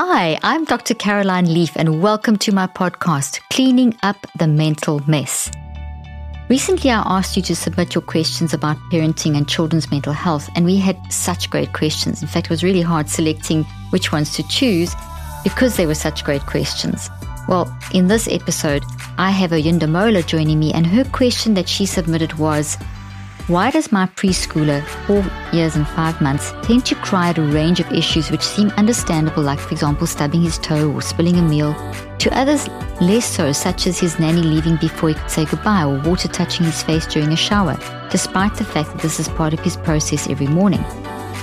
Hi, I'm Dr. Caroline Leaf, and welcome to my podcast, Cleaning Up the Mental Mess. Recently, I asked you to submit your questions about parenting and children's mental health, and we had such great questions. In fact, it was really hard selecting which ones to choose because they were such great questions. Well, in this episode, I have Oyindamola joining me, and her question that she submitted was why does my preschooler, four years and five months, tend to cry at a range of issues which seem understandable, like, for example, stubbing his toe or spilling a meal, to others less so, such as his nanny leaving before he could say goodbye or water touching his face during a shower, despite the fact that this is part of his process every morning?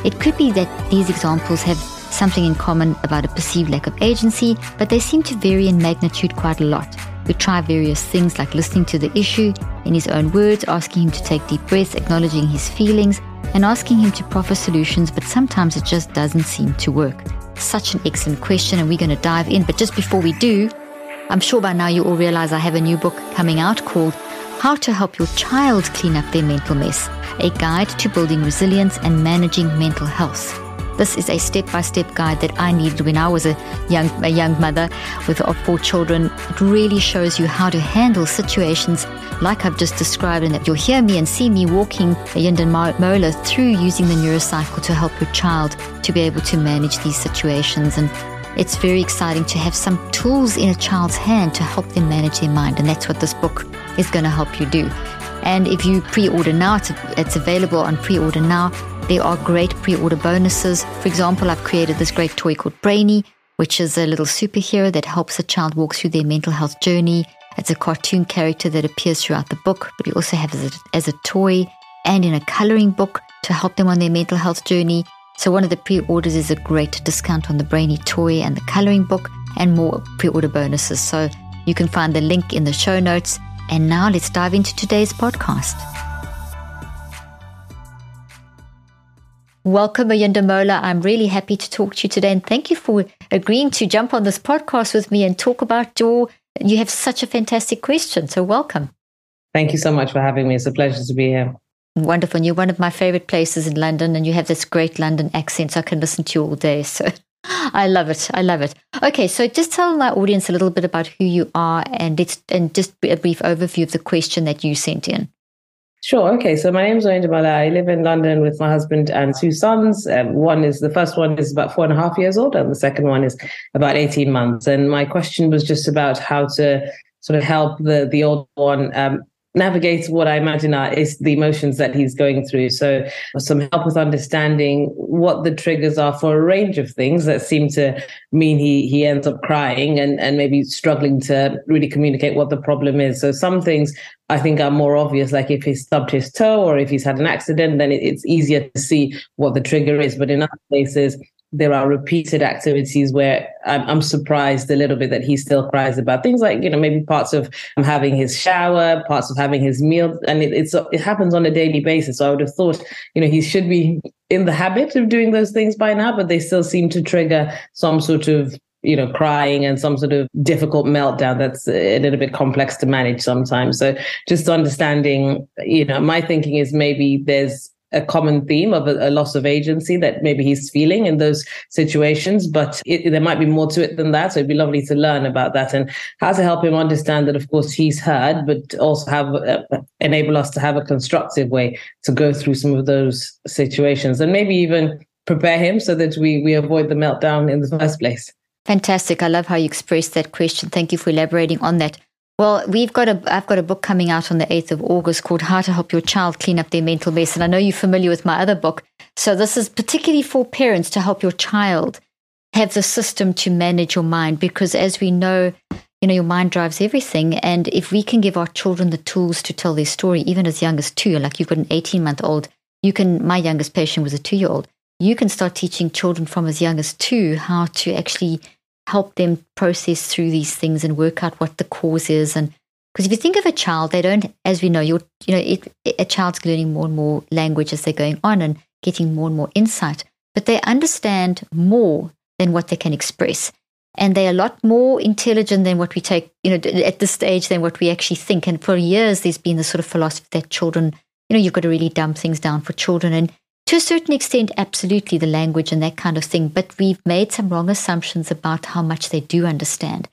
It could be that these examples have something in common about a perceived lack of agency, but they seem to vary in magnitude quite a lot. We try various things like listening to the issue in his own words, asking him to take deep breaths, acknowledging his feelings, and asking him to proffer solutions, but sometimes it just doesn't seem to work. Such an excellent question, and we're going to dive in. But just before we do, I'm sure by now you all realize I have a new book coming out called How to Help Your Child Clean Up Their Mental Mess, a guide to building resilience and managing mental health. This is a step-by-step guide that I needed when I was a young a young mother with four children. It really shows you how to handle situations like I've just described, and that you'll hear me and see me walking Oyindamola through using the neurocycle to help your child to be able to manage these situations. And it's very exciting to have some tools in a child's hand to help them manage their mind, and that's what this book is going to help you do. And if you pre-order now, it's, it's available on pre-order now. There are great pre order bonuses. For example, I've created this great toy called Brainy, which is a little superhero that helps a child walk through their mental health journey. It's a cartoon character that appears throughout the book, but we also have it as a, toy and in a coloring book to help them on their mental health journey. So, one of the pre orders is a great discount on the Brainy toy and the coloring book and more pre order bonuses. So, you can find the link in the show notes. And now let's dive into today's podcast. Welcome, Oyindamola. I'm really happy to talk to you today, and thank you for agreeing to jump on this podcast with me and talk about your. You have such a fantastic question, so welcome. Thank you so much for having me. It's a pleasure to be here. Wonderful. And you're one of my favorite places in London, and you have this great London accent, so I can listen to you all day. So I love it. I love it. Okay, so just tell my audience a little bit about who you are, and it's and just a brief overview of the question that you sent in. Sure. Okay. So my name is Oyindamola. I live in London with my husband and two sons. Um, one is the first one is about four and a half years old, and the second one is about eighteen months. And my question was just about how to sort of help the the old one um, navigate what I imagine are is the emotions that he's going through. So some help with understanding what the triggers are for a range of things that seem to mean he he ends up crying and, and maybe struggling to really communicate what the problem is. So some things I think are more obvious, like if he's stubbed his toe or if he's had an accident, then it, it's easier to see what the trigger is. But in other places, there are repeated activities where I'm, I'm, surprised a little bit that he still cries about things like you know maybe parts of um, having his shower, parts of having his meal, and it, it's it happens on a daily basis. So I would have thought you know he should be in the habit of doing those things by now, but they still seem to trigger some sort of you know crying and some sort of difficult meltdown that's a little bit complex to manage sometimes. So just understanding, you know, my thinking is maybe there's a common theme of a, a, loss of agency that maybe he's feeling in those situations, but it, there might be more to it than that. So it'd be lovely to learn about that and how to help him understand that, of course, he's heard, but also have uh, enable us to have a constructive way to go through some of those situations and maybe even prepare him so that we we avoid the meltdown in the first place. Fantastic. I love how you expressed that question. Thank you for elaborating on that. Well, we've got a I've got a book coming out on the 8th of August called How to Help Your Child Clean Up Their Mental Mess and I know you're familiar with my other book. So this is particularly for parents to help your child have the system to manage your mind because as we know, you know, your mind drives everything and if we can give our children the tools to tell their story even as young as 2, like you've got an 18-month-old, you can my youngest patient was a 2-year-old. You can start teaching children from as young as 2 how to actually help them process through these things and work out what the cause is. And because if you think of a child they don't as we know you're you know it, a child's learning more and more language as they're going on and getting more and more insight but they understand more than what they can express. And they're a lot more intelligent than what we take you know at this stage than what we actually think. And for years there's been this sort of philosophy that children you know you've got to really dumb things down for children. And to a certain extent, absolutely the language and that kind of thing, but we've made some wrong assumptions about how much they do understand.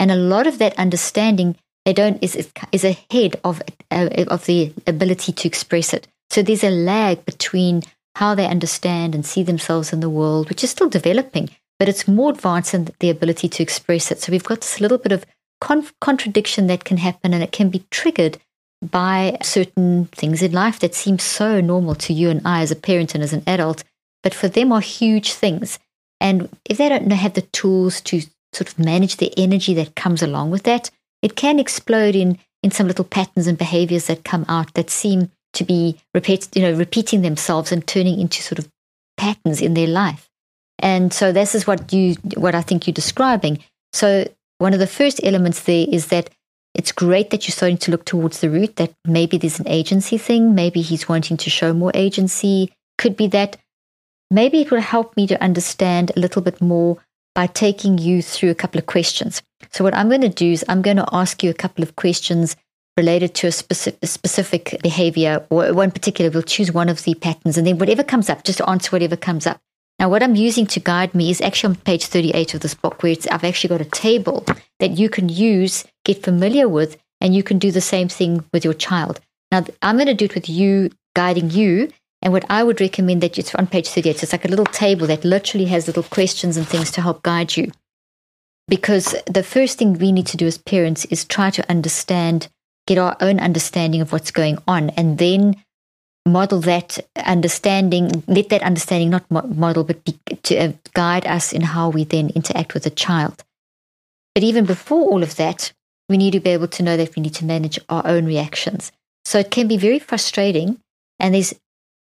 And a lot of that understanding they don't is is ahead of uh, of the ability to express it. So there's a lag between how they understand and see themselves in the world, which is still developing, but it's more advanced than the ability to express it. So we've got this little bit of con- contradiction that can happen, and it can be triggered by certain things in life that seem so normal to you and I as a parent and as an adult, but for them are huge things. And if they don't have the tools to sort of manage the energy that comes along with that, it can explode in in some little patterns and behaviors that come out that seem to be repeat, you know, repeating themselves and turning into sort of patterns in their life. And so this is what you what I think you're describing. So one of the first elements there is that it's great that you're starting to look towards the root that maybe there's an agency thing, maybe he's wanting to show more agency. Could be that maybe it will help me to understand a little bit more by taking you through a couple of questions. So, what I'm going to do is I'm going to ask you a couple of questions related to a specific, a specific behavior or one particular. We'll choose one of the patterns, and then whatever comes up, just answer whatever comes up. Now, what I'm using to guide me is actually on page 38 of this book, where I've actually got a table that you can use, get familiar with, and you can do the same thing with your child. Now, I'm going to do it with you, guiding you, and what I would recommend that it's on page 38. So it's like a little table that literally has little questions and things to help guide you. Because the first thing we need to do as parents is try to understand, get our own understanding of what's going on, and then model that understanding, let that understanding not model, but be, to uh, guide us in how we then interact with the child. But even before all of that, we need to be able to know that we need to manage our own reactions. So it can be very frustrating, and there's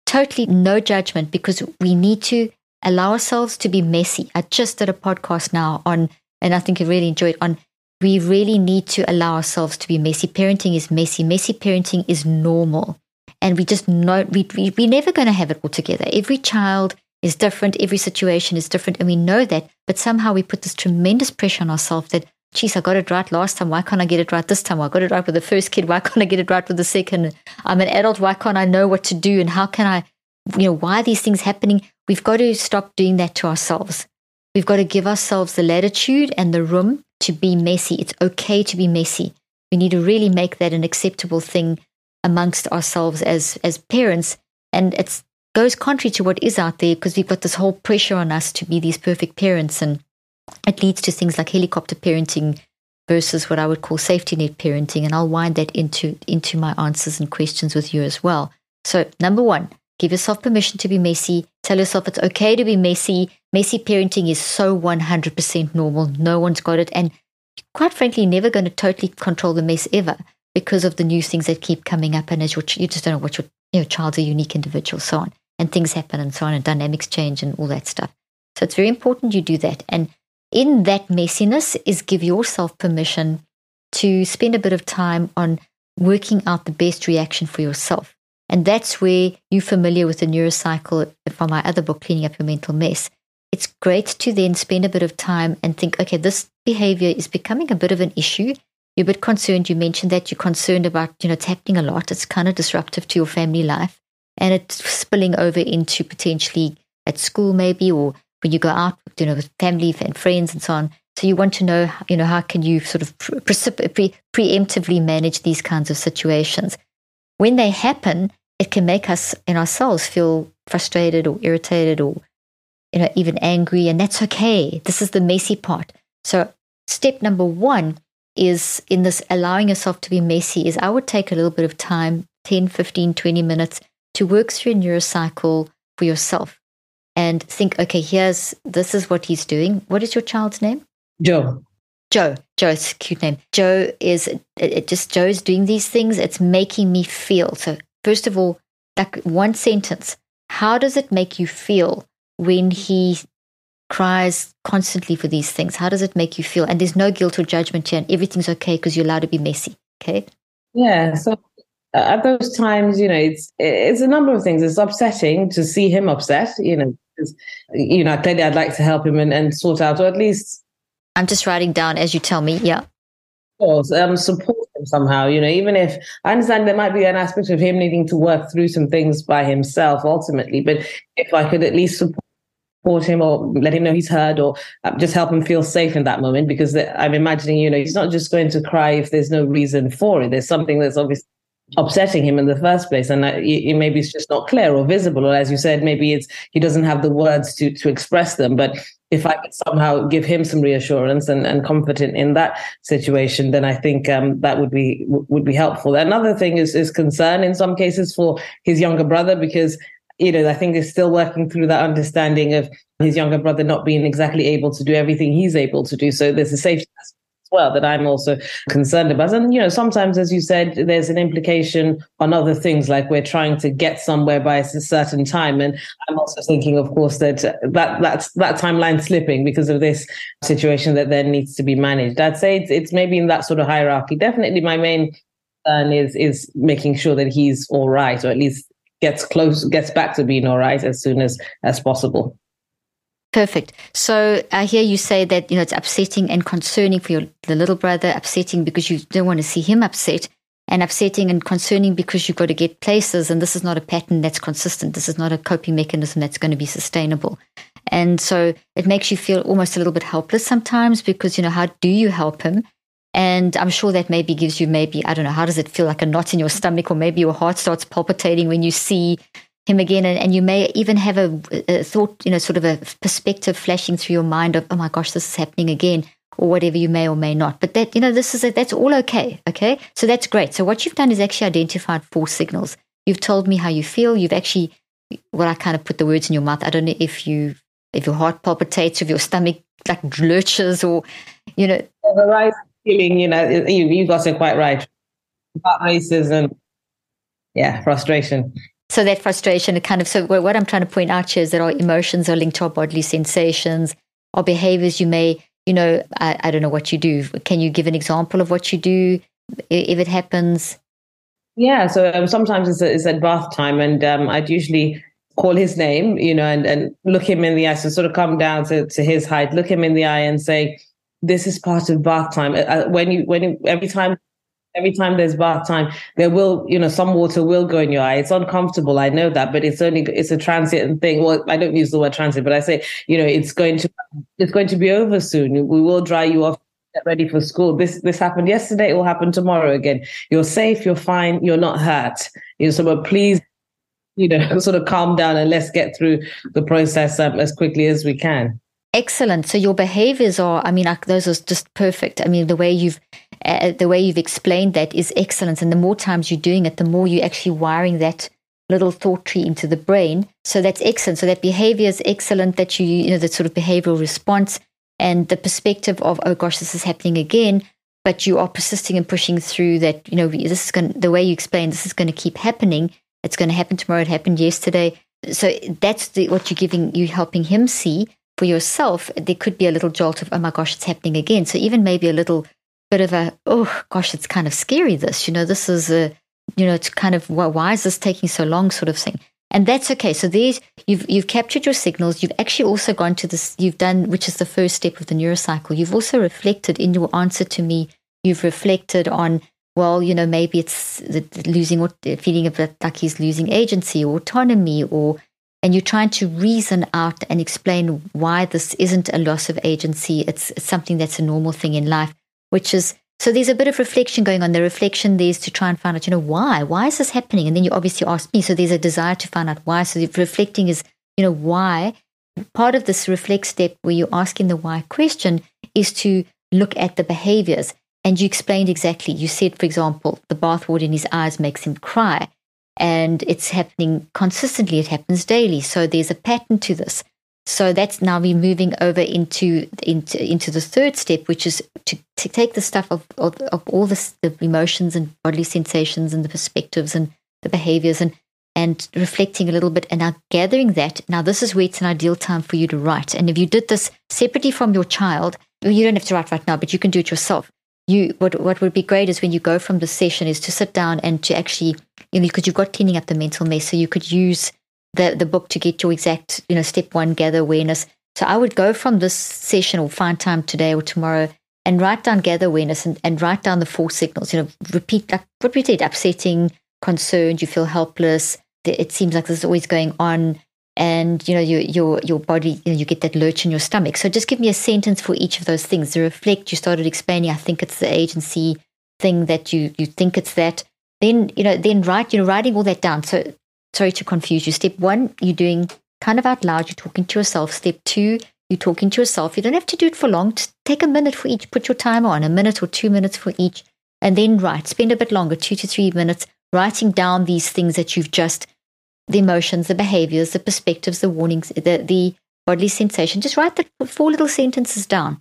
totally no judgment because we need to allow ourselves to be messy. I just did a podcast now on, and I think you really enjoyed on. We really need to allow ourselves to be messy. Parenting is messy. Messy parenting is normal. And we just know we, we, we're never going to have it all together. Every child is different. Every situation is different. And we know that. But somehow we put this tremendous pressure on ourselves that geez, I got it right last time. Why can't I get it right this time? I got it right with the first kid. Why can't I get it right with the second? I'm an adult. Why can't I know what to do? And how can I, you know, why are these things happening? We've got to stop doing that to ourselves. We've got to give ourselves the latitude and the room to be messy. It's okay to be messy. We need to really make that an acceptable thing amongst ourselves as as parents. And it goes contrary to what is out there because we've got this whole pressure on us to be these perfect parents and it leads to things like helicopter parenting versus what I would call safety net parenting. And I'll wind that into, into my answers and questions with you as well. So, number one, give yourself permission to be messy. Tell yourself it's okay to be messy. Messy parenting is so 100% normal. No one's got it. And quite frankly, never going to totally control the mess ever because of the new things that keep coming up. And as your, you just don't know what your, your child's a unique individual, so on. And things happen and so on, and dynamics change and all that stuff. So it's very important you do that. And in that messiness is give yourself permission to spend a bit of time on working out the best reaction for yourself. And that's where you're familiar with the neurocycle from my other book, Cleaning Up Your Mental Mess. It's great to then spend a bit of time and think, okay, this behavior is becoming a bit of an issue. You're a bit concerned. You mentioned that you're concerned about, you know, it's happening a lot. It's kind of disruptive to your family life. And it's spilling over into potentially at school, maybe, or when you go out, you know, with family and friends and so on. So you want to know, you know, how can you sort of pre- pre- preemptively manage these kinds of situations? When they happen, it can make us in ourselves feel frustrated or irritated or, you know, even angry, and that's okay. This is the messy part. So step number one is in this allowing yourself to be messy is I would take a little bit of time, 10, 15, 20 minutes to work through a neurocycle for yourself and think, okay, here's this is what he's doing. What is your child's name? Joe. Joe. joe's a cute name. Joe is it, it just Joe's doing these things. It's making me feel. So first of all, like one sentence. How does it make you feel when he cries constantly for these things? How does it make you feel? And there's no guilt or judgment here, and everything's okay because you're allowed to be messy. Okay. Yeah. So at those times, you know, it's it's a number of things. It's upsetting to see him upset, you know, you know, clearly I'd like to help him and, and sort out, or at least. I'm just writing down as you tell me. Yeah. Of course, um, support him. somehow. You know, even if I understand there might be an aspect of him needing to work through some things by himself ultimately, but if I could at least support him or let him know he's heard or uh, just help him feel safe in that moment because I'm imagining, you know, he's not just going to cry if there's no reason for it. There's something that's obviously upsetting him in the first place. And that maybe it's just not clear or visible or as you said maybe it's he doesn't have the words to to express them. But if i could somehow give him some reassurance and, and comfort in, in that situation then i think um, that would be would be helpful. Another thing is is concern in some cases for his younger brother because you know i think is still working through that understanding of his younger brother not being exactly able to do everything he's able to do so there's a safety as well that I'm also concerned about. And, you know, sometimes, as you said, there's an implication on other things, like we're trying to get somewhere by a certain time. And I'm also thinking, of course, that that that's that timeline slipping because of this situation that then needs to be managed. I'd say it's, it's maybe in that sort of hierarchy. Definitely my main concern is is making sure that he's all right, or at least gets close, gets back to being all right as soon as as possible. Perfect. So I hear you say that you know it's upsetting and concerning for your the little brother, upsetting because you don't want to see him upset, and upsetting and concerning because you've got to get places, and this is not a pattern that's consistent. This is not a coping mechanism that's going to be sustainable, and so it makes you feel almost a little bit helpless sometimes because you know how do you help him? And I'm sure that maybe gives you maybe I don't know how does it feel like a knot in your stomach, or maybe your heart starts palpitating when you see him again. And, and you may even have a, a, thought, you know, sort of a perspective flashing through your mind of, oh my gosh, this is happening again, or whatever you may or may not. But that, you know, this is a, that's all okay. Okay. So that's great. So what you've done is actually identified four signals. You've told me how you feel. You've actually, well, I kind of put the words in your mouth. I don't know if you, if your heart palpitates, if your stomach like lurches or, you know. Feeling, you know, you, you got it quite right. Races and, yeah, frustration. So that frustration, it kind of, so what I'm trying to point out here is that our emotions are linked to our bodily sensations, our behaviors. You may, you know, I, I don't know what you do. Can you give an example of what you do if it happens? Yeah. So um, sometimes it's, it's, at bath time, and um, I'd usually call his name, you know, and, and look him in the eye. So sort of come down to, to his height, look him in the eye, and say, "This is part of bath time." Uh, when you when you, every time every time there's bath time, there will, you know, some water will go in your eye. It's uncomfortable. I know that, but it's only, it's a transient thing. Well, I don't use the word transient, but I say, you know, it's going to, it's going to be over soon. We will dry you off. Get ready for school. This this happened yesterday. It will happen tomorrow again. You're safe. You're fine. You're not hurt. You know, so but please, you know, sort of calm down and let's get through the process um, as quickly as we can. Excellent. So your behaviors are, I mean, those are just perfect. I mean, the way you've, uh, the way you've explained that is excellent. And the more times you're doing it, the more you're actually wiring that little thought tree into the brain. So that's excellent. So that behavior is excellent. That you, you know, that sort of behavioral response and the perspective of, oh gosh, this is happening again. But you are persisting and pushing through that. You know, this is going. The way you explain this is going to keep happening. It's going to happen tomorrow. It happened yesterday. So that's the, what you're giving. You helping him see for yourself, there could be a little jolt of, oh my gosh, it's happening again. So even maybe a little bit of a, oh gosh, it's kind of scary, this, you know, this is a, you know, it's kind of, why is this taking so long sort of thing. And that's okay. So these, you've, you've captured your signals. You've actually also gone to this, you've done, which is the first step of the neurocycle. You've also reflected in your answer to me, you've reflected on, well, you know, maybe it's the losing or feeling of like he's losing agency or autonomy or and you're trying to reason out and explain why this isn't a loss of agency. It's, it's, something that's a normal thing in life, which is so there's a bit of reflection going on. The reflection there is to try and find out, you know, why? Why is this happening? And then you obviously ask me. So there's a desire to find out why. So reflecting is, you know, why. Part of this reflect step where you're asking the why question is to look at the behaviors. And you explained exactly. You said, for example, the bathwater in his eyes makes him cry and it's happening consistently. It happens daily. So there's a pattern to this. So that's now we're moving over into into into the third step, which is to, to take the stuff of, of, of all this, the emotions and bodily sensations and the perspectives and the behaviors and and reflecting a little bit and now gathering that. Now this is where it's an ideal time for you to write. And if you did this separately from your child, you don't have to write right now, but you can do it yourself you what what would be great is when you go from the session is to sit down and to actually you know because you've got cleaning up the mental mess so you could use the the book to get your exact you know step one gather awareness so i would go from this session or find time today or tomorrow and write down gather awareness and, and write down the four signals. You know, repeat like what we upsetting, concerned, you feel helpless. It seems like this is always going on, and you know your your your body, you know, you get that lurch in your stomach. So just give me a sentence for each of those things. The reflect, you started explaining. I think it's the agency thing that you you think it's that. Then you know, then write. You know, writing all that down. So sorry to confuse you. Step one, you're doing kind of out loud. You're talking to yourself. Step two, you're talking to yourself. You don't have to do it for long. Just take a minute for each. Put your timer on, a minute or two minutes for each, and then write. Spend a bit longer, two to three minutes, writing down these things that you've just the emotions, the behaviors, the perspectives, the warnings, the, the bodily sensation. Just write the four little sentences down.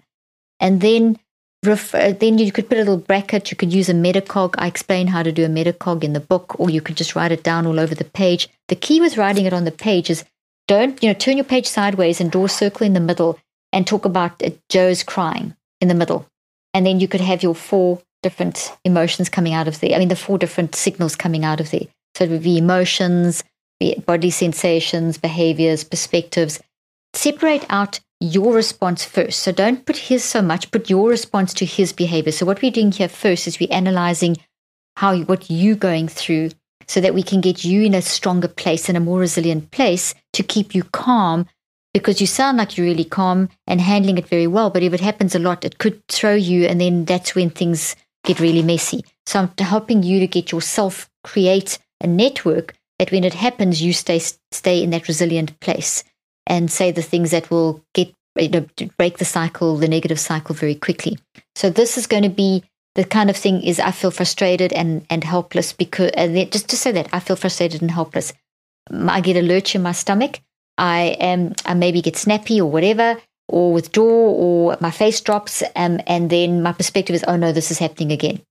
And then refer, then you could put a little bracket. You could use a metacog. I explain how to do a metacog in the book, or you could just write it down all over the page. The key with writing it on the page is don't, you know, turn your page sideways and draw a circle in the middle and talk about uh, Joe's crying in the middle. And then you could have your four different emotions coming out of there. I mean, the four different signals coming out of there. So it would be emotions, body sensations, behaviors, perspectives. Separate out your response first. So don't put his so much, put your response to his behavior. So what we're doing here first is we're analyzing how what you're going through so that we can get you in a stronger place and a more resilient place to keep you calm because you sound like you're really calm and handling it very well. But if it happens a lot, it could throw you, and then that's when things get really messy. So I'm helping you to get yourself create a network that when it happens, you stay stay in that resilient place and say the things that will get you know break the cycle, the negative cycle very quickly. So this is going to be the kind of thing is I feel frustrated and and helpless because and just to say that I feel frustrated and helpless. I get a lurch in my stomach. I am I maybe get snappy or whatever or withdraw or my face drops um, and then my perspective is oh no this is happening again.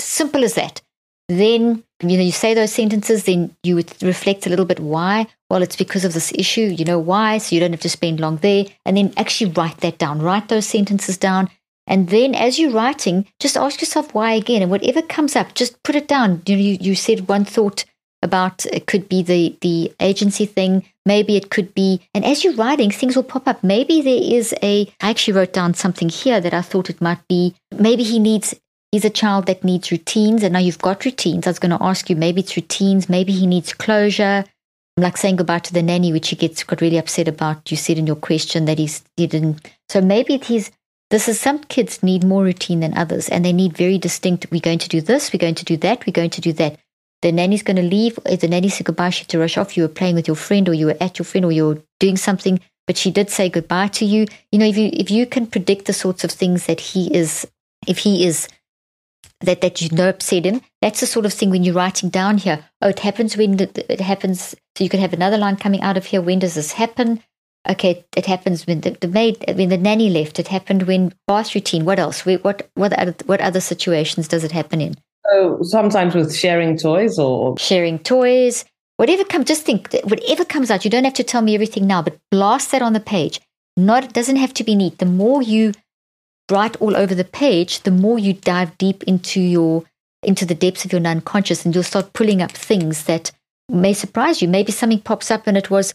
Simple as that then you know you say those sentences then you would reflect a little bit why. Well it's because of this issue you know why so you don't have to spend long there. And then actually write that down write those sentences down. And then as you're writing just ask yourself why again. And whatever comes up just put it down. You know you, you said one thought about it could be the the agency thing. Maybe it could be and as you're writing things will pop up. Maybe there is a i actually wrote down something here that i thought it might be. Maybe he needs He's a child that needs routines, and now you've got routines. I was going to ask you, maybe it's routines, maybe he needs closure. Like saying goodbye to the nanny, which he gets got really upset about. You said in your question that he's he didn't. So maybe he's. This is some kids need more routine than others, and they need very distinct. We're going to do this. We're going to do that. We're going to do that. The nanny's going to leave. If the nanny said goodbye, she had to rush off. You were playing with your friend, or you were at your friend, or you were doing something, but she did say goodbye to you. You know, if you if you can predict the sorts of things that he is, if he is that that you know upset him. That's the sort of thing when you're writing down here. Oh, it happens when it happens. So you could have another line coming out of here. When does this happen? Okay, it happens when the, the maid, when the nanny left. It happened when bath routine. What else? What what other, what other situations does it happen in? So sometimes with sharing toys or sharing toys. Whatever comes, just think whatever comes out. You don't have to tell me everything now, but blast that on the page. Not it doesn't have to be neat. The more you write all over the page, the more you dive deep into your into the depths of your unconscious and you'll start pulling up things that may surprise you. Maybe something pops up and it was,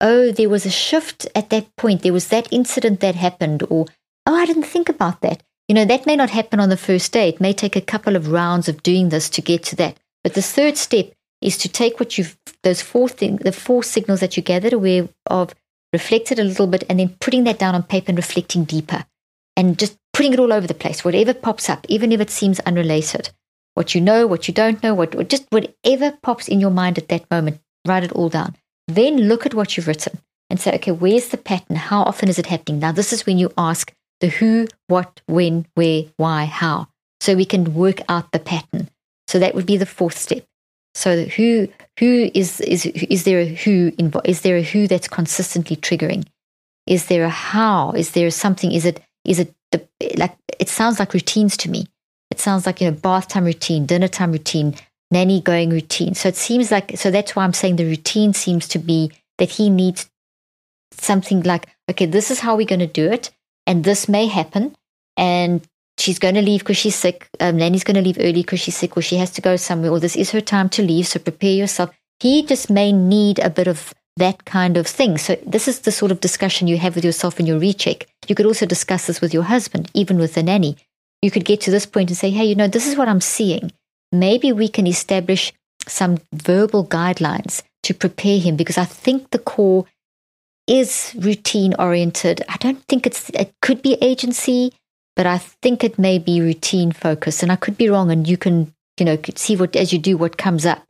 oh, there was a shift at that point. There was that incident that happened, or oh, I didn't think about that. You know, that may not happen on the first day. It may take a couple of rounds of doing this to get to that. But the third step is to take what you've those four things, the four signals that you gathered aware of, reflected a little bit, and then putting that down on paper and reflecting deeper and just putting it all over the place, whatever pops up, even if it seems unrelated. What you know, what you don't know, what just whatever pops in your mind at that moment, write it all down. Then look at what you've written and say, okay, where's the pattern? How often is it happening? Now, this is when you ask the who, what, when, where, why, how. So we can work out the pattern. So that would be the fourth step. So who who is is is there a who involved? Is there a who that's consistently triggering? Is there a how? Is there something? Is it is it the like it sounds like routines to me. It sounds like you know bath time routine, dinner time routine, nanny going routine. So it seems like so that's why I'm saying the routine seems to be that he needs something like okay, this is how we're going to do it, and this may happen, and she's going to leave because she's sick. Um, nanny's going to leave early because she's sick, or she has to go somewhere, or this is her time to leave. So prepare yourself. He just may need a bit of that kind of thing. So, this is the sort of discussion you have with yourself in your recheck. You could also discuss this with your husband, even with the nanny. you could get to this point and say, hey, you know, this is what I'm seeing. Maybe we can establish some verbal guidelines to prepare him because I think the core is routine oriented. I don't think it's, it could be agency, but I think it may be routine focused. And I could be wrong. And you can, you know, see what, as you do, what comes up.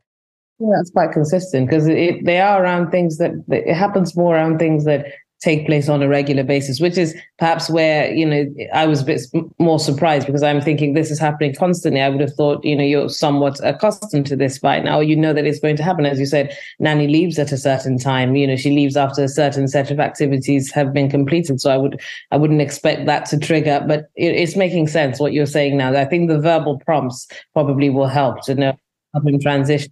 Yeah, that's quite consistent because they are around things that it happens more around things that take place on a regular basis, which is perhaps where, you know, I was a bit more surprised because I'm thinking this is happening constantly. I would have thought, you know, you're somewhat accustomed to this by now. You know that it's going to happen. As you said, Nanny leaves at a certain time. You know, she leaves after a certain set of activities have been completed. So I would, I wouldn't expect that to trigger, but it's making sense what you're saying now. I think the verbal prompts probably will help to know help him transition.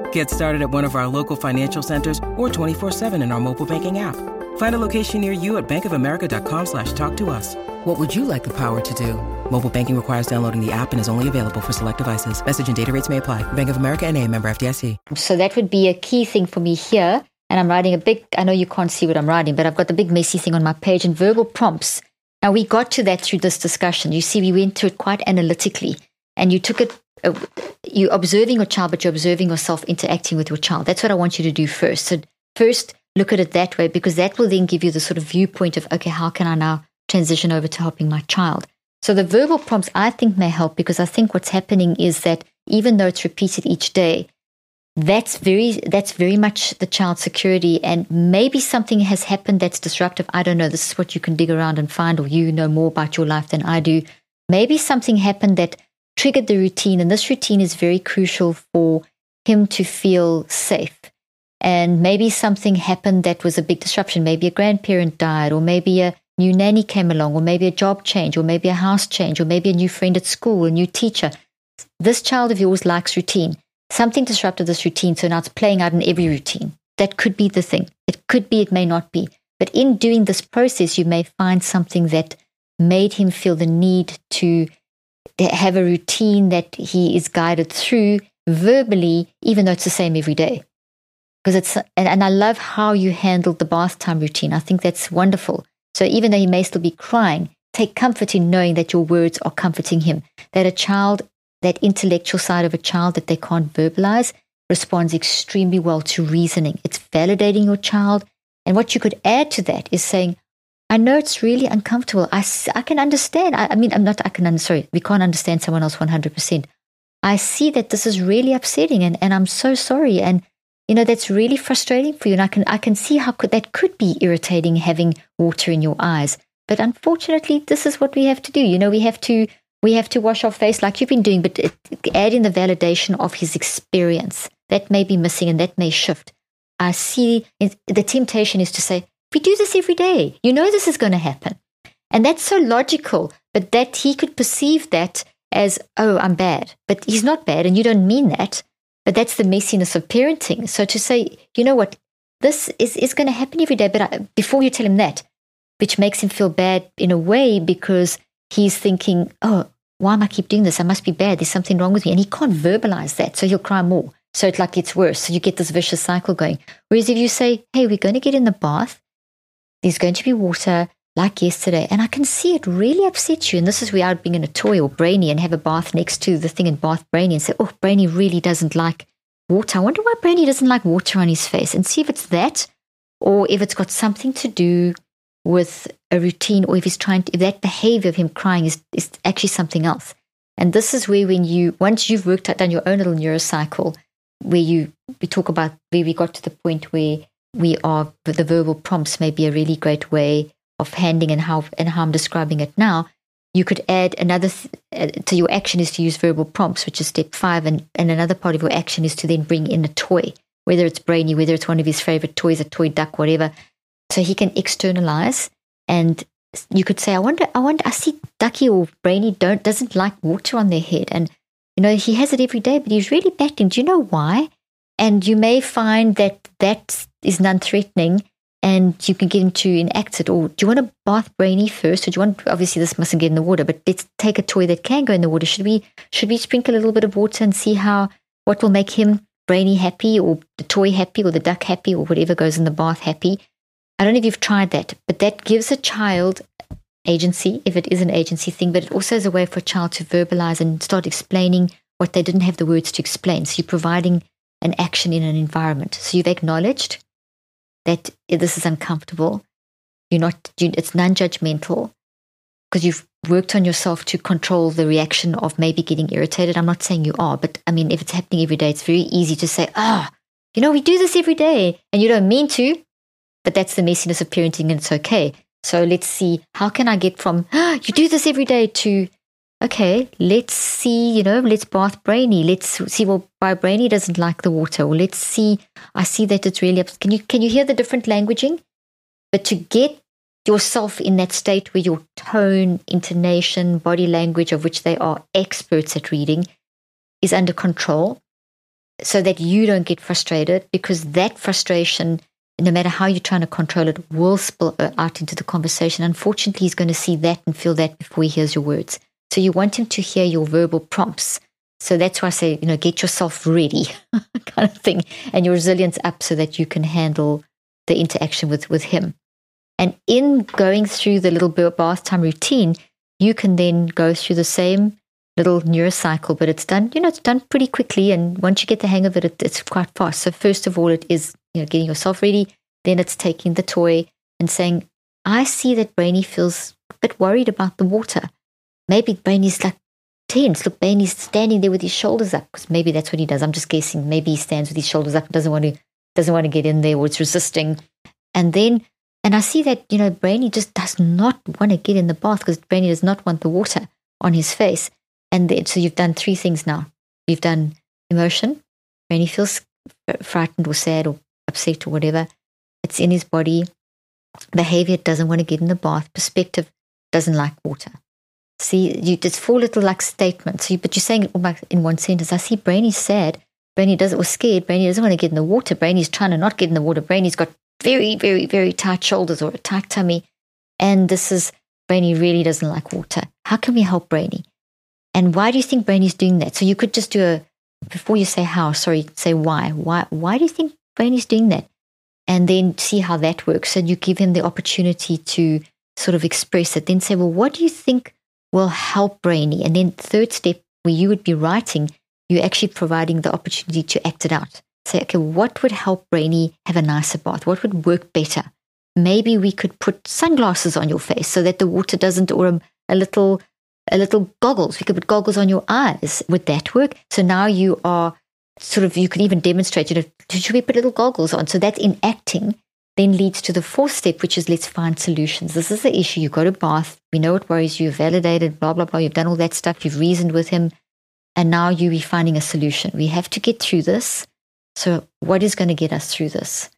Get started at one of our local financial centers or 24-7 in our mobile banking app. Find a location near you at bankofamerica.com slash talk to us. What would you like the power to do? Mobile banking requires downloading the app and is only available for select devices. Message and data rates may apply. Bank of America and a member FDIC. So that would be a key thing for me here. And I'm writing a big, I know you can't see what I'm writing, but I've got the big messy thing on my page and verbal prompts. Now we got to that through this discussion. You see, we went through it quite analytically and you took it, Uh, you're observing your child, but you're observing yourself interacting with your child. That's what I want you to do first. So first, look at it that way because that will then give you the sort of viewpoint of, okay, how can I now transition over to helping my child? So the verbal prompts I think may help because I think what's happening is that even though it's repeated each day, that's very that's very much the child's security and maybe something has happened that's disruptive. I don't know. This is what you can dig around and find, or you know more about your life than I do. Maybe something happened that triggered the routine, and this routine is very crucial for him to feel safe. And maybe something happened that was a big disruption. Maybe a grandparent died, or maybe a new nanny came along, or maybe a job change, or maybe a house change, or maybe a new friend at school, a new teacher. This child of yours likes routine. Something disrupted this routine, so now it's playing out in every routine. That could be the thing. It could be, it may not be. But in doing this process, you may find something that made him feel the need to have a routine that he is guided through verbally, even though it's the same every day. Because it's, and, and I love how you handled the bath time routine. I think that's wonderful. So even though he may still be crying, take comfort in knowing that your words are comforting him. That a child, that intellectual side of a child that they can't verbalize, responds extremely well to reasoning. It's validating your child. And what you could add to that is saying, I know it's really uncomfortable. I, I can understand. I, I mean, I'm not, I can, sorry, we can't understand someone else 100%. I see that this is really upsetting and, and I'm so sorry. And you know that's really frustrating for you and i can i can see how could, that could be irritating having water in your eyes but unfortunately this is what we have to do you know we have to we have to wash our face like you've been doing but it, add in the validation of his experience that may be missing and that may shift i see the temptation is to say we do this every day you know this is going to happen and that's so logical but that he could perceive that as oh i'm bad but he's not bad and you don't mean that but that's the messiness of parenting. So to say, you know what, this is, is going to happen every day, but I, before you tell him that, which makes him feel bad in a way because he's thinking, oh, why am I keep doing this? I must be bad. There's something wrong with me. And he can't verbalize that. So he'll cry more. So it like gets worse. So you get this vicious cycle going. Whereas if you say, hey, we're going to get in the bath, there's going to be water, like yesterday, and I can see it really upsets you. And this is where I'd being in a toy or brainy and have a bath next to the thing in bath brainy and say, oh, brainy really doesn't like water. I wonder why brainy doesn't like water on his face and see if it's that or if it's got something to do with a routine or if he's trying to, if that behavior of him crying is, is actually something else. And this is where when you, once you've worked out, done your own little neurocycle, where you, we talk about where we got to the point where we are the verbal prompts may be a really great way of handing and how and how I'm describing it now. You could add another th- uh, to your action is to use verbal prompts, which is step five, and, and another part of your action is to then bring in a toy, whether it's brainy, whether it's one of his favorite toys, a toy duck, whatever. So he can externalize, and you could say, "I wonder, I wonder, I see Ducky or Brainy don't doesn't like water on their head, and you know he has it every day, but he's really batting. Do you know why?" And you may find that that is non-threatening and you can get him to enact it. Or do you want to bath Brainy first? Or do you want obviously this mustn't get in the water, but let's take a toy that can go in the water. Should we should we sprinkle a little bit of water and see how what will make him Brainy happy or the toy happy or the duck happy or whatever goes in the bath happy? I don't know if you've tried that, but that gives a child agency if it is an agency thing, but it also is a way for a child to verbalize and start explaining what they didn't have the words to explain. So you're providing an action in an environment. So you've acknowledged that this is uncomfortable. You're not, you, it's non judgmental because you've worked on yourself to control the reaction of maybe getting irritated. I'm not saying you are, but I mean, if it's happening every day, it's very easy to say, ah, oh, you know, we do this every day and you don't mean to, but that's the messiness of parenting and it's okay. So let's see, how can I get from, oh, you do this every day to, okay, let's see, you know, let's bath Brainy. Let's see, well, why Brainy doesn't like the water. Or let's see, I see that it's really, can you, can you hear the different languaging? But to get yourself in that state where your tone, intonation, body language, of which they are experts at reading, is under control so that you don't get frustrated because that frustration, no matter how you're trying to control it, will spill out into the conversation. Unfortunately, he's going to see that and feel that before he hears your words. So you want him to hear your verbal prompts. So that's why I say, you know, get yourself ready kind of thing and your resilience up so that you can handle the interaction with, with him. And in going through the little bath time routine, you can then go through the same little neurocycle, but it's done, you know, it's done pretty quickly. And once you get the hang of it, it it's quite fast. So first of all, it is, you know, getting yourself ready. Then it's taking the toy and saying, I see that Brainy feels a bit worried about the water maybe Brainy's like tense. Look, Brainy's standing there with his shoulders up because maybe that's what he does. I'm just guessing. Maybe he stands with his shoulders up and doesn't want to doesn't want to get in there or it's resisting. And then and I see that, you know, Brainy just does not want to get in the bath because Brainy does not want the water on his face. And then, so you've done three things now. You've done emotion. Brainy feels frightened or sad or upset or whatever. It's in his body. Behavior doesn't want to get in the bath. Perspective doesn't like water. See, you just four little like statements. You, but you're saying it all back in one sentence. I see Brainy's sad. Brainy doesn't was scared. Brainy doesn't want to get in the water. Brainy's trying to not get in the water. Brainy's got very, very, very tight shoulders or a tight tummy. And this is Brainy really doesn't like water. How can we help Brainy? And why do you think Brainy's doing that? So you could just do a before you say how, sorry, say why. Why why do you think Brainy's doing that? And then see how that works. And you give him the opportunity to sort of express it. Then say, well, what do you think will help Brainy. And then third step, where you would be writing, you're actually providing the opportunity to act it out. Say, okay, what would help Brainy have a nicer bath? What would work better? Maybe we could put sunglasses on your face so that the water doesn't, or a, a little, a little goggles. We could put goggles on your eyes. Would that work? So now you are sort of, you could even demonstrate, you know, should we put little goggles on? So that's enacting then leads to the fourth step, which is let's find solutions. This is the issue. You go to bath. We know it worries you. You've validated, blah, blah, blah. You've done all that stuff. You've reasoned with him. And now you be finding a solution. We have to get through this. So, what is going to get us through this?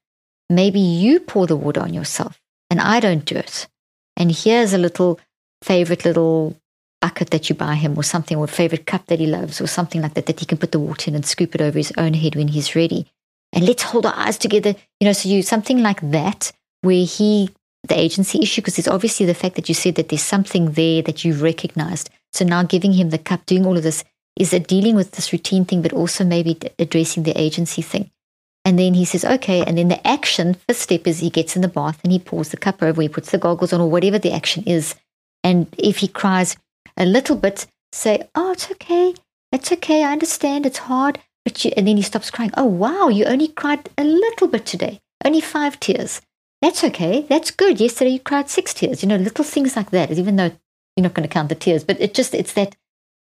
Maybe you pour the water on yourself and I don't do it. And here's a little favorite little bucket that you buy him or something, or favorite cup that he loves, or something like that, that he can put the water in and scoop it over his own head when he's ready and let's hold our eyes together. You know, so you something like that where he the agency issue because it's obviously the fact that you said that there's something there that you've recognized. So now giving him the cup, doing all of this is a dealing with this routine thing, but also maybe addressing the agency thing. And then he says, okay. And then the action, first step is he gets in the bath and he pours the cup over, he puts the goggles on, or whatever the action is. And if he cries a little bit, say, oh, it's okay. It's okay. I understand. It's hard. But you, and then he stops crying. Oh, wow, you only cried a little bit today, only five tears. That's okay. That's good. Yesterday you cried six tears. You know, little things like that, even though you're not going to count the tears. But it just, it's that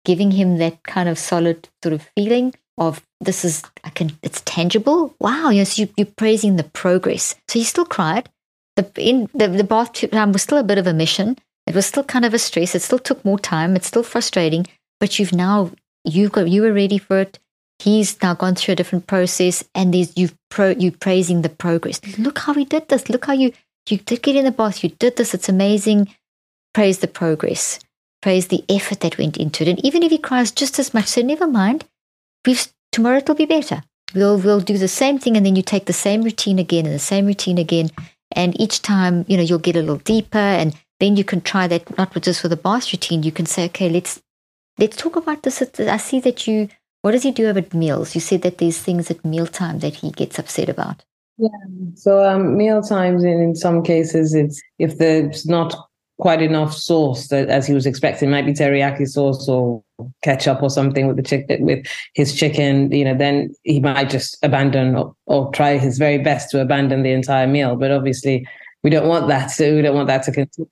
giving him that kind of solid sort of feeling of this is I can it's tangible. Wow, yes, you, you're praising the progress. So he still cried. The in the, the bath time was still a bit of a mission. It was still kind of a stress. It still took more time. It's still frustrating. But you've now you've got you were ready for it. He's now gone through a different process, and there's you pro you praising the progress. Look how he did this. Look how you you did get in the bath. You did this. It's amazing. Praise the progress. Praise the effort that went into it. And even if he cries just as much, say never mind. We've tomorrow it'll be better. We'll we'll do the same thing, and then you take the same routine again and the same routine again, and each time you know you'll get a little deeper, and then you can try that not just for the bath routine. You can say, okay, let's let's talk about this. I see that you. What does he do over meals? You said that there's things at mealtime that he gets upset about. Yeah. So um, meal times, in, in some cases, it's if there's not quite enough sauce that as he was expecting, might be teriyaki sauce or ketchup or something with the chicken with his chicken. You know, then he might just abandon or, or try his very best to abandon the entire meal. But obviously, we don't want that. So we don't want that to continue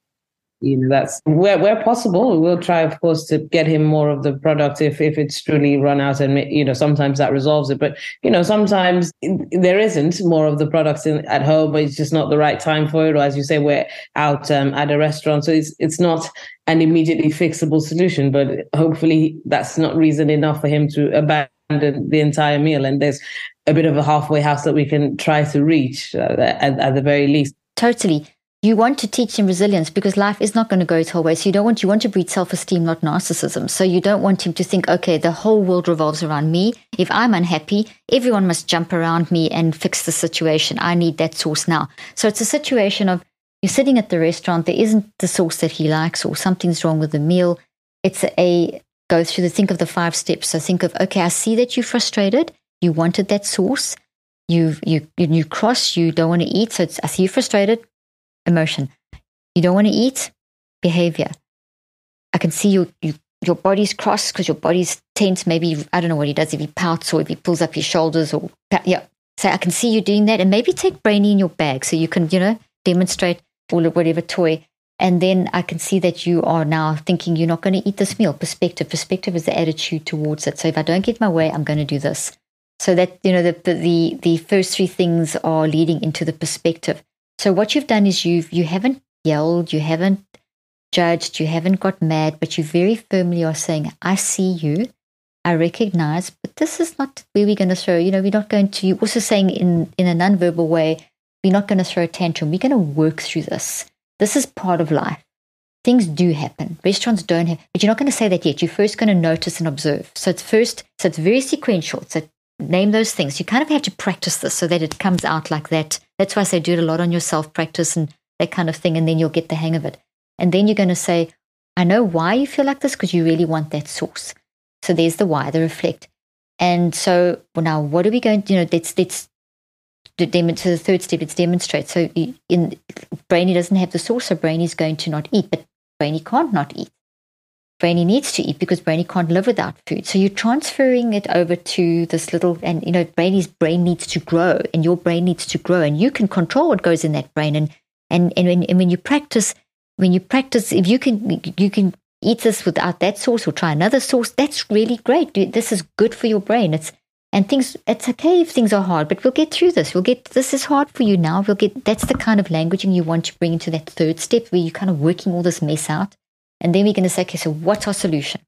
you know that's where where possible we'll try of course to get him more of the product if if it's truly run out and you know sometimes that resolves it. But you know sometimes there isn't more of the products in, at home but it's just not the right time for it. Or as you say we're out um, at a restaurant. So it's it's not an immediately fixable solution but hopefully that's not reason enough for him to abandon the entire meal. And there's a bit of a halfway house that we can try to reach uh, at, at the very least. Totally you want to teach him resilience because life is not going to go his whole way. So you don't want you want to breed self-esteem, not narcissism. So you don't want him to think, okay, the whole world revolves around me. If I'm unhappy, everyone must jump around me and fix the situation. I need that sauce now. So it's a situation of you're sitting at the restaurant, there isn't the sauce that he likes, or something's wrong with the meal. It's a go through the think of the five steps. So think of, okay, I see that you're frustrated. You wanted that sauce. You you you cross. You don't want to eat. So it's I see you frustrated emotion. You don't want to eat, behavior. I can see you, you your body's crossed because your body's tense. Maybe, I don't know what he does, if he pouts or if he pulls up his shoulders or, yeah. So I can see you doing that. And maybe take Brainy in your bag so you can, you know, demonstrate all or whatever toy. And then I can see that you are now thinking you're not going to eat this meal. Perspective. Perspective is the attitude towards it. So if I don't get my way, I'm going to do this. So that, you know, the, the, the first three things are leading into the perspective. So what you've done is you've you haven't yelled, you haven't judged, you haven't got mad, but you very firmly are saying, I see you, I recognize, but this is not where we're going to throw, you know, we're not going to, you're also saying in, in a non-verbal way, we're not going to throw a tantrum. We're going to work through this. This is part of life. Things do happen. Restaurants don't have, but you're not going to say that yet. You're first going to notice and observe. So it's first, so it's very sequential. So name those things. You kind of have to practice this so that it comes out like that. That's why I say do it a lot on yourself, practice and that kind of thing, and then you'll get the hang of it. And then you're going to say, I know why you feel like this because you really want that sauce. So there's the why, the reflect. And so well, now, what are we going to, you know, let's, let's, to the third step, let's demonstrate. So in Brainy doesn't have the sauce, so Brainy's going to not eat, but Brainy can't not eat. Brainy needs to eat because Brainy can't live without food. So you're transferring it over to this little, and you know, Brainy's brain needs to grow, and your brain needs to grow, and you can control what goes in that brain. And and and when, and when you practice, when you practice, if you can, you can eat this without that sauce or try another sauce. That's really great. This is good for your brain. It's and things. It's okay if things are hard, but we'll get through this. We'll get. This is hard for you now. We'll get. That's the kind of languaging you want to bring into that third step, where you're kind of working all this mess out and then we're going to say, okay, so what's our solution?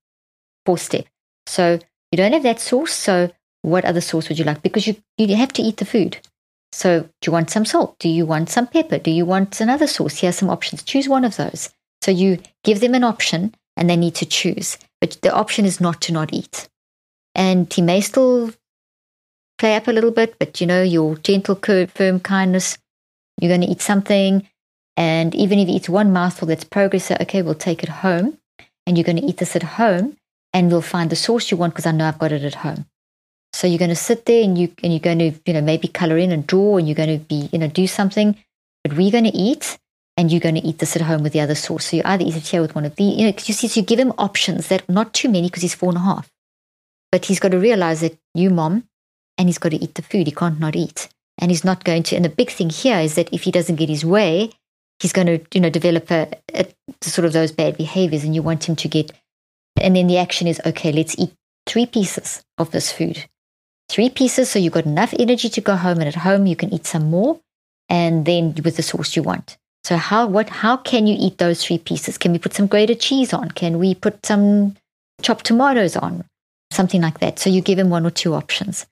Fourth step. So you don't have that sauce. So what other sauce would you like? Because you, you have to eat the food. So do you want some salt? Do you want some pepper? Do you want another sauce? Here are some options. Choose one of those. So you give them an option and they need to choose. But the option is not to not eat. And he may still play up a little bit, but you know, your gentle, firm kindness, you're going to eat something and even if you eat one mouthful, that's progress. So, okay, we'll take it home and you're going to eat this at home and we'll find the sauce you want because I know I've got it at home. So you're going to sit there and you and you're going to, you know, maybe color in and draw and you're going to be, you know, do something. But we're going to eat and you're going to eat this at home with the other sauce. So you either eat it here with one of the, you know, you see, so you give him options that not too many because he's four and a half. But he's got to realize that you, mom, and he's got to eat the food. He can't not eat. And he's not going to. And the big thing here is that if he doesn't get his way, he's going to you know develop a, a, sort of those bad behaviors and you want him to get and then the action is okay let's eat three pieces of this food three pieces so you've got enough energy to go home, and at home you can eat some more, and then with the sauce you want. So how what how can you eat those three pieces? Can we put some grated cheese on? Can we put some chopped tomatoes on? Something like that. So you give him one or two options.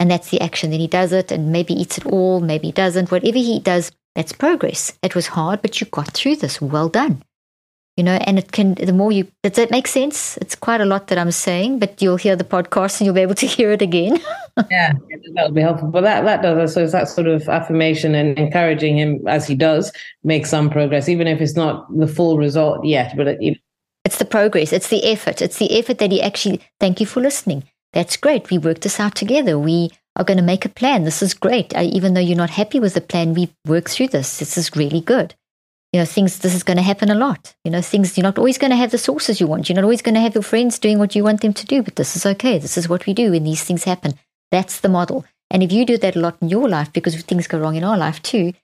And that's the action. Then he does it and maybe eats it all, maybe doesn't. Whatever he does, that's progress. It was hard, but you got through this. Well done. You know, and it can, the more you, does that make sense? It's quite a lot that I'm saying, but you'll hear the podcast and you'll be able to hear it again. yeah, that would be helpful. But that, that does, so it's that sort of affirmation and encouraging him as he does make some progress, even if it's not the full result yet. But it, it's the progress, it's the effort, it's the effort that he actually, thank you for listening. That's great. We worked this out together. We are going to make a plan. This is great. I, even though you're not happy with the plan, we work through this. This is really good. You know, things, this is going to happen a lot. You know, things, you're not always going to have the sauces you want. You're not always going to have your friends doing what you want them to do, but this is okay. This is what we do when these things happen. That's the model. And if you do that a lot in your life, because things go wrong in our life too,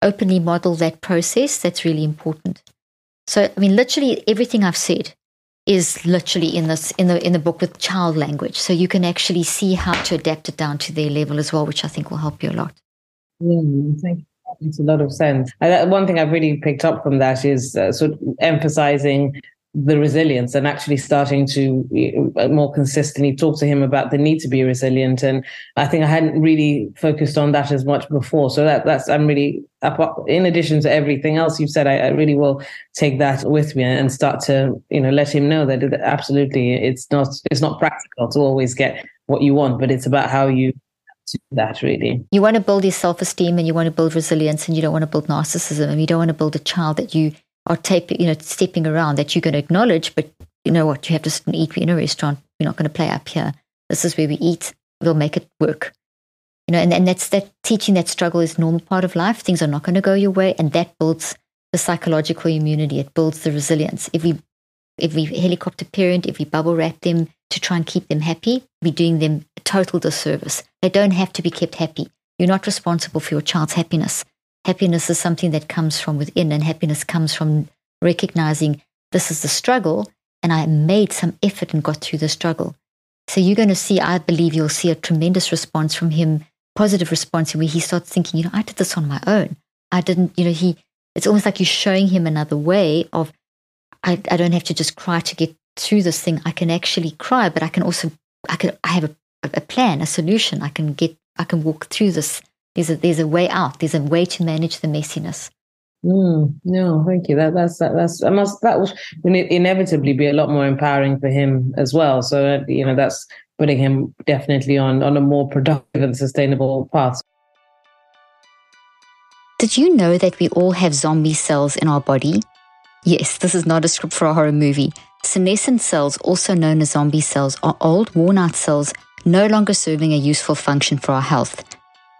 openly model that process, that's really important. So, I mean, literally everything I've said is literally in this in the in the book with child language, so you can actually see how to adapt it down to their level as well, which I think will help you a lot. Yeah, thank you. That makes a lot of sense. And one thing I've really picked up from that is uh, sort of emphasizing the resilience and actually starting to uh, more consistently talk to him about the need to be resilient. And I think I hadn't really focused on that as much before. So that that's I'm really in addition to everything else you've said, I, I really will take that with me and start to you know let him know that it, absolutely it's not it's not practical to always get what you want, but it's about how you do that really. You want to build your self esteem and you want to build resilience and you don't want to build narcissism and you don't want to build a child that you are taping, you know, stepping around that you're going to acknowledge, but you know what, you have to sit and eat in a restaurant. You're not going to play up here. This is where we eat. We'll make it work. You know, and, and that's that teaching that struggle is normal part of life. Things are not going to go your way, and that builds the psychological immunity. It builds the resilience. If we if we helicopter parent, if we bubble wrap them to try and keep them happy, we're doing them a total disservice. They don't have to be kept happy. You're not responsible for your child's happiness. Happiness is something that comes from within, and happiness comes from recognizing this is the struggle, and I made some effort and got through the struggle. So you're going to see, I believe you'll see a tremendous response from him, positive response, where he starts thinking, you know, I did this on my own. I didn't, you know, he, it's almost like you're showing him another way of, I, I don't have to just cry to get through this thing. I can actually cry, but I can also, I can, I have a, a plan, a solution. I can get, I can walk through this there's a, there's a way out. There's a way to manage the messiness. Mm, no, thank you. That that's that, that's that must that will inevitably be a lot more empowering for him as well. So you know that's putting him definitely on on a more productive and sustainable path. Did you know that we all have zombie cells in our body? Yes, this is not a script for a horror movie. Senescent cells, also known as zombie cells, are old, worn out cells no longer serving a useful function for our health.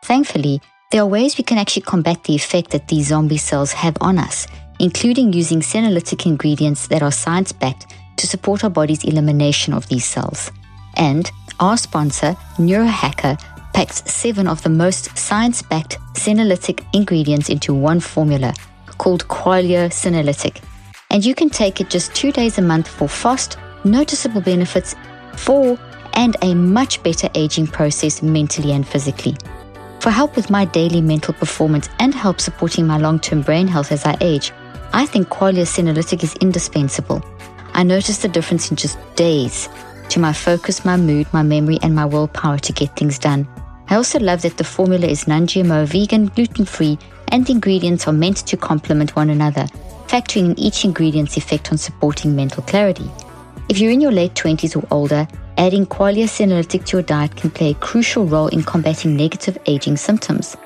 Thankfully, there are ways we can actually combat the effect that these zombie cells have on us, including using senolytic ingredients that are science backed to support our body's elimination of these cells. And our sponsor, Neurohacker, packs seven of the most science backed senolytic ingredients into one formula called Qualia Senolytic. And you can take it just two days a month for fast, noticeable benefits for and a much better aging process mentally and physically. For help with my daily mental performance and help supporting my long term brain health as I age, I think Qualia Senolytic is indispensable. I noticed the difference in just days to my focus, my mood, my memory, and my willpower to get things done. I also love that the formula is non GMO, vegan, gluten free, and the ingredients are meant to complement one another, factoring in each ingredient's effect on supporting mental clarity. If you're in your late 20s or older, adding Qualia to your diet can play a crucial role in combating negative aging symptoms.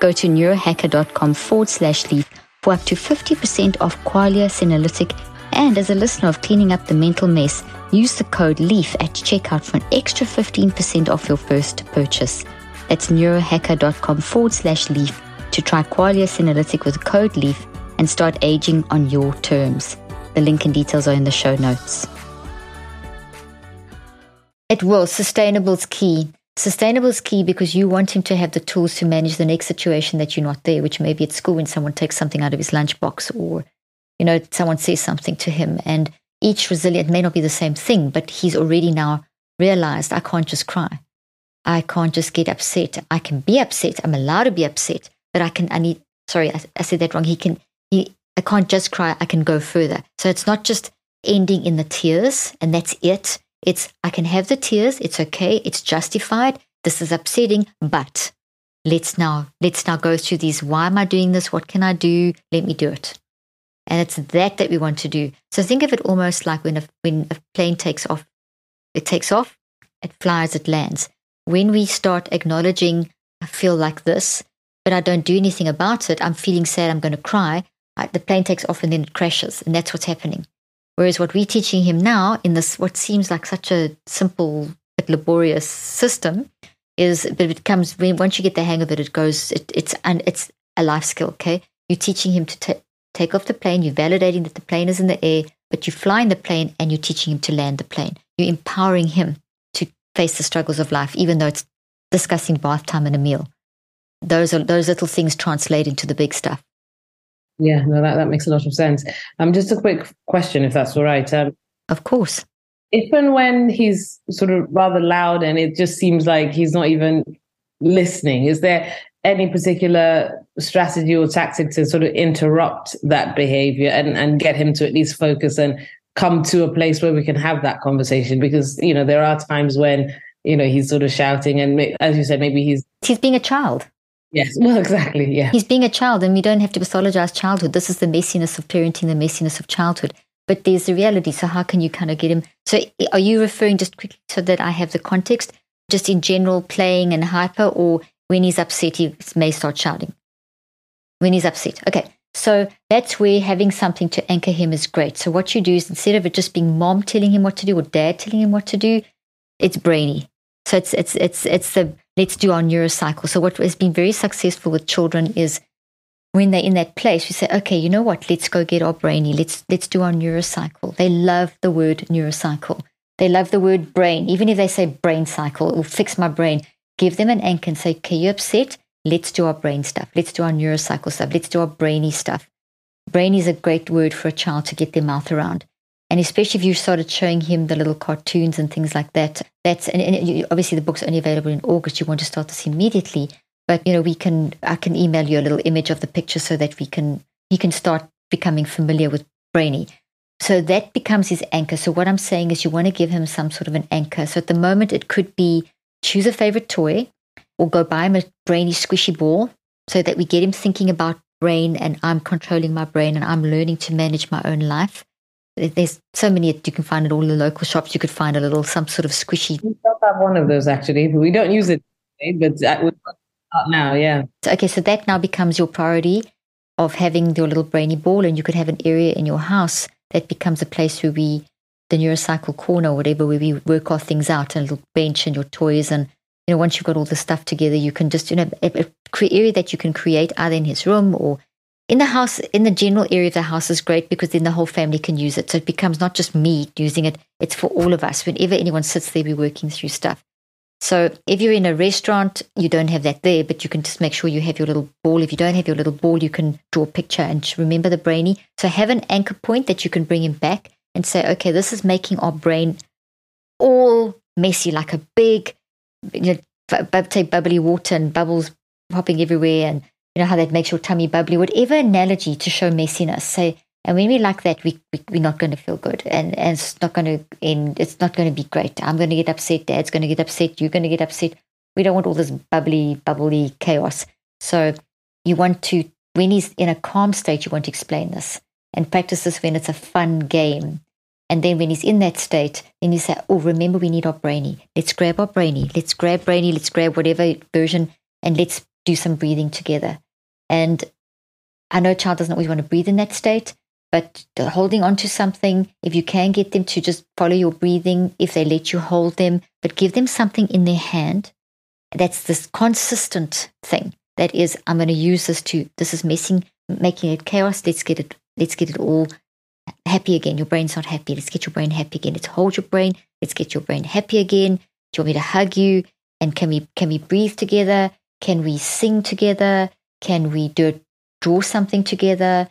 Go to neurohacker.com forward slash leaf for up to 50% off Qualia Senolytic. And as a listener of Cleaning Up the Mental Mess, use the code LEAF at checkout for an extra 15% off your first purchase. That's neurohacker.com forward slash leaf to try Qualia Senolytic with code LEAF and start aging on your terms. The link and details are in the show notes. It will. Sustainable's key. Sustainable's key because you want him to have the tools to manage the next situation that you're not there, which may be at school when someone takes something out of his lunchbox or, you know, someone says something to him. And each resilient may not be the same thing, but he's already now realized I can't just cry. I can't just get upset. I can be upset. I'm allowed to be upset, but I can, I need, sorry, I, I said that wrong. He can, he, I can't just cry. I can go further. So it's not just ending in the tears and that's it. It's, I can have the tears. It's okay. It's justified. This is upsetting, but let's now, let's now go through these. Why am I doing this? What can I do? Let me do it. And it's that that we want to do. So think of it almost like when a, when a plane takes off, it takes off, it flies, it lands. When we start acknowledging, I feel like this, but I don't do anything about it, I'm feeling sad, I'm going to cry, the plane takes off and then it crashes. And that's what's happening. Whereas what we're teaching him now in this, what seems like such a simple but laborious system, is but it comes when once you get the hang of it, it goes. It, it's and it's a life skill. Okay, you're teaching him to take off the plane. You're validating that the plane is in the air, but you're flying the plane and you're teaching him to land the plane. You're empowering him to face the struggles of life, even though it's discussing bath time and a meal. Those are those little things translate into the big stuff. Yeah, no, that, that makes a lot of sense. Um, just a quick question, if that's all right. Um, of course. If and when he's sort of rather loud and it just seems like he's not even listening, is there any particular strategy or tactic to sort of interrupt that behavior and, and get him to at least focus and come to a place where we can have that conversation? Because, you know, there are times when, you know, he's sort of shouting and as you said, maybe he's... He's being a child. Yes, well, exactly. Yeah. He's being a child, and we don't have to pathologize childhood. This is the messiness of parenting, the messiness of childhood. But there's the reality. So, how can you kind of get him? So, are you referring just quickly so that I have the context, just in general, playing and hyper, or when he's upset, he may start shouting? When he's upset. Okay. So, that's where having something to anchor him is great. So, what you do is instead of it just being mom telling him what to do or dad telling him what to do, it's brainy. So, it's, it's, it's, it's the let's do our neurocycle. So, what has been very successful with children is when they're in that place, we say, okay, you know what? Let's go get our brainy. Let's let's do our neurocycle. They love the word neurocycle. They love the word brain. Even if they say brain cycle or fix my brain, give them an anchor and say, okay, you're upset. Let's do our brain stuff. Let's do our neurocycle stuff. Let's do our brainy stuff. Brain is a great word for a child to get their mouth around. And especially if you started showing him the little cartoons and things like that, that's and, and obviously the book's only available in August. You want to start this immediately, but you know we can I can email you a little image of the picture so that we can he can start becoming familiar with Brainy. So that becomes his anchor. So what I'm saying is you want to give him some sort of an anchor. So at the moment it could be choose a favorite toy or go buy him a brainy squishy ball so that we get him thinking about brain and I'm controlling my brain and I'm learning to manage my own life. There's so many you can find at all the local shops. You could find a little some sort of squishy. We don't have one of those actually. We don't use it, but that would now, yeah. So, okay, so that now becomes your priority of having your little brainy ball, and you could have an area in your house that becomes a place where we, the neurocycle corner, or whatever, where we work our things out, and a little bench and your toys, and you know, once you've got all the stuff together, you can just you know a, a area that you can create either in his room or in the house, in the general area of the house is great because then the whole family can use it. So it becomes not just me using it, it's for all of us. Whenever anyone sits there, we're working through stuff. So if you're in a restaurant, you don't have that there, but you can just make sure you have your little ball. If you don't have your little ball, you can draw a picture and remember the brainy. So have an anchor point that you can bring him back and say, okay, this is making our brain all messy, like a big, you know, bubbly water and bubbles popping everywhere and you know how that makes your tummy bubbly, whatever analogy to show messiness. Say, and when we like that, we, we we're not going to feel good, and, and it's not going to end. It's not going to be great. I'm going to get upset. Dad's going to get upset. You're going to get upset. We don't want all this bubbly, bubbly chaos. So you want to, when he's in a calm state, you want to explain this and practice this when it's a fun game. And then when he's in that state, then you say, Oh, remember, we need our brainy. Let's grab our brainy. Let's grab brainy. Let's grab whatever version and let's do some breathing together. And I know a child doesn't always want to breathe in that state, but holding on to something, if you can get them to just follow your breathing, if they let you hold them, but give them something in their hand that's this consistent thing that is, I'm going to use this to, this is messing, making it chaos. Let's get it, let's get it all happy again. Your brain's not happy. Let's get your brain happy again. Let's hold your brain. Let's get your brain happy again. Do you want me to hug you? And can we, can we breathe together? Can we sing together? Can we do draw something together?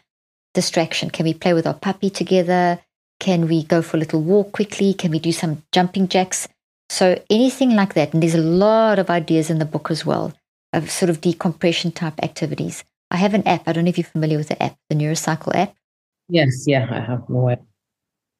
Distraction. Can we play with our puppy together? Can we go for a little walk quickly? Can we do some jumping jacks? So anything like that, and there's a lot of ideas in the book as well of sort of decompression type activities. I have an app. I don't know if you're familiar with the app, the Neurocycle app. Yes, yeah, I have no way.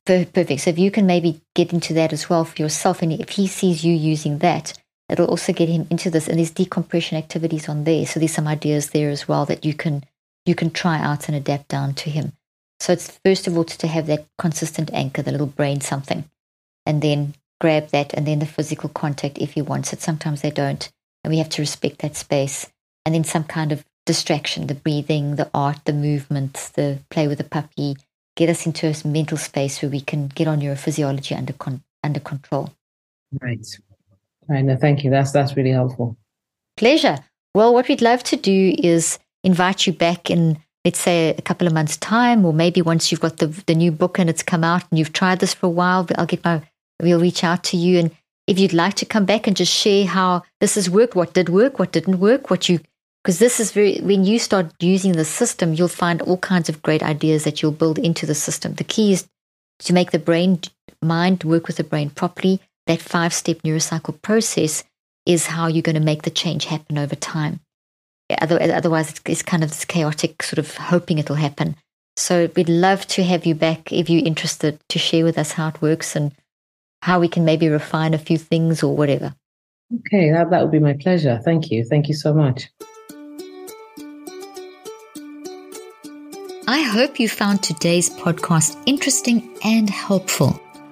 Perfect. So if you can maybe get into that as well for yourself, and if he sees you using that, it'll also get him into this. And there's decompression activities on there. So there's some ideas there as well that you can you can try out and adapt down to him. So it's first of all to, have that consistent anchor, the little brain something, and then grab that, and then the physical contact if he wants it. Sometimes they don't, and we have to respect that space. And then some kind of distraction, the breathing, the art, the movement, the play with the puppy, get us into a mental space where we can get our neurophysiology under con- under control. Right. Right. No, thank you. That's that's really helpful. Pleasure. Well, what we'd love to do is invite you back in, let's say, a couple of months' time, or maybe once you've got the the new book and it's come out and you've tried this for a while. I'll get my we'll reach out to you and if you'd like to come back and just share how this has worked, what did work, what didn't work, what you because this is very when you start using the system you'll find all kinds of great ideas that you'll build into the system the key is to make the brain mind work with the brain properly that five step neurocycle process is how you're going to make the change happen over time. Otherwise it's kind of this chaotic sort of hoping it'll happen. So we'd love to have you back if you're interested to share with us how it works and how we can maybe refine a few things or whatever. Okay that, that would be my pleasure. Thank you. Thank you so much. I hope you found today's podcast interesting and helpful.